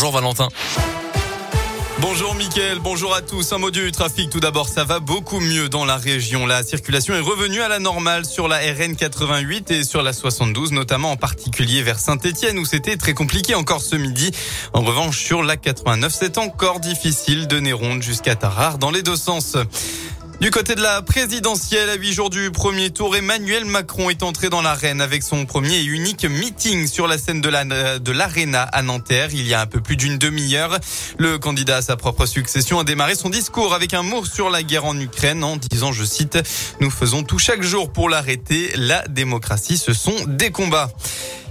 Bonjour Valentin. Bonjour Mickaël, bonjour à tous. Un mot du trafic. Tout d'abord, ça va beaucoup mieux dans la région. La circulation est revenue à la normale sur la RN 88 et sur la 72, notamment en particulier vers Saint-Etienne où c'était très compliqué encore ce midi. En revanche, sur la 89, c'est encore difficile de Néronde jusqu'à Tarare dans les deux sens. Du côté de la présidentielle, à huit jours du premier tour, Emmanuel Macron est entré dans l'arène avec son premier et unique meeting sur la scène de la, de l'Arena à Nanterre il y a un peu plus d'une demi-heure. Le candidat à sa propre succession a démarré son discours avec un mot sur la guerre en Ukraine en disant, je cite, nous faisons tout chaque jour pour l'arrêter. La démocratie, ce sont des combats.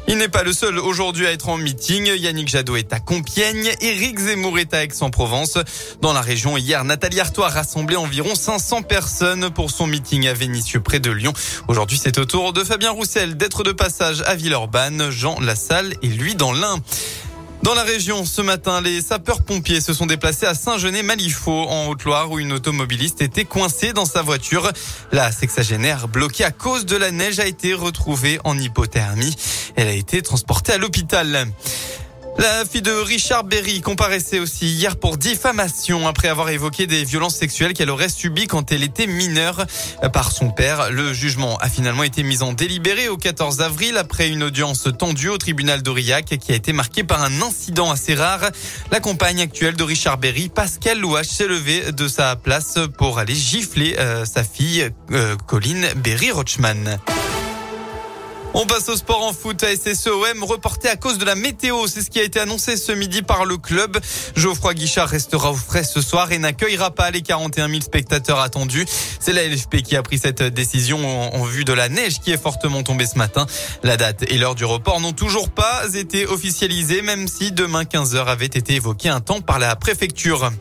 Il n'est pas le seul aujourd'hui à être en meeting. Yannick Jadot est à Compiègne. Éric Zemmour est à Aix-en-Provence. Dans la région, hier, Nathalie Arthaud a rassemblé environ 500 personnes pour son meeting à Vénissieux près de Lyon. Aujourd'hui, c'est au tour de Fabien Roussel d'être de passage à Villeurbanne, Jean Lassalle et lui dans l'Ain. Dans la région, ce matin, les sapeurs-pompiers se sont déplacés à Saint-Genet-Malifaux, en Haute-Loire, où une automobiliste était coincée dans sa voiture. La sexagénaire, bloquée à cause de la neige, a été retrouvée en hypothermie. Elle a été transportée à l'hôpital. La fille de Richard Berry comparaissait aussi hier pour diffamation après avoir évoqué des violences sexuelles qu'elle aurait subies quand elle était mineure par son père. Le jugement a finalement été mis en délibéré au 14 avril après une audience tendue au tribunal d'Aurillac qui a été marquée par un incident assez rare. La compagne actuelle de Richard Berry, Pascal Louache, s'est levée de sa place pour aller gifler euh, sa fille euh, Colline Berry-Rochman. On passe au sport en foot à SSEOM reporté à cause de la météo. C'est ce qui a été annoncé ce midi par le club. Geoffroy Guichard restera au frais ce soir et n'accueillera pas les 41 000 spectateurs attendus. C'est la LFP qui a pris cette décision en vue de la neige qui est fortement tombée ce matin. La date et l'heure du report n'ont toujours pas été officialisées, même si demain 15h avait été évoqué un temps par la préfecture.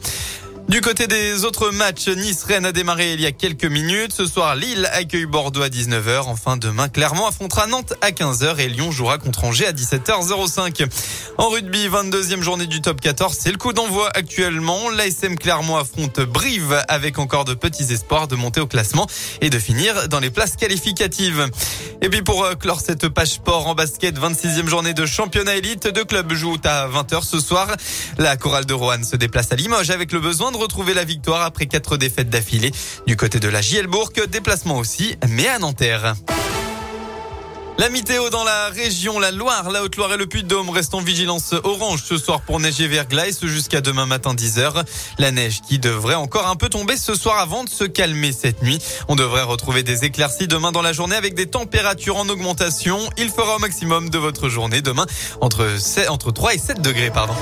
Du côté des autres matchs, Nice-Rennes a démarré il y a quelques minutes. Ce soir, Lille accueille Bordeaux à 19h. Enfin, demain, Clermont affrontera Nantes à 15h et Lyon jouera contre Angers à 17h05. En rugby, 22e journée du top 14, c'est le coup d'envoi actuellement. L'ASM Clermont affronte Brive avec encore de petits espoirs de monter au classement et de finir dans les places qualificatives. Et puis pour euh, clore cette page en basket, 26e journée de championnat élite, deux clubs jouent à 20h ce soir. La chorale de Roanne se déplace à Limoges avec le besoin de retrouver la victoire après quatre défaites d'affilée. Du côté de la Gielbourg, déplacement aussi, mais à Nanterre. La météo dans la région, la Loire, la Haute-Loire et le Puy-de-Dôme restent en vigilance orange ce soir pour neige et verglas jusqu'à demain matin 10h. La neige qui devrait encore un peu tomber ce soir avant de se calmer cette nuit. On devrait retrouver des éclaircies demain dans la journée avec des températures en augmentation. Il fera au maximum de votre journée demain entre, entre 3 et 7 degrés, pardon.